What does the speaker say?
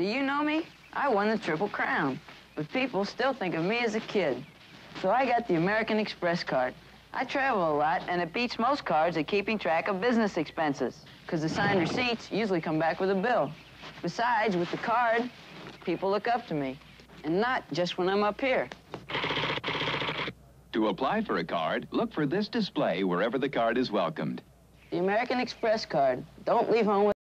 Do you know me? I won the Triple Crown, but people still think of me as a kid. So I got the American Express card. I travel a lot, and it beats most cards at keeping track of business expenses, because the signed receipts usually come back with a bill. Besides, with the card, people look up to me, and not just when I'm up here. To apply for a card, look for this display wherever the card is welcomed. The American Express card. Don't leave home with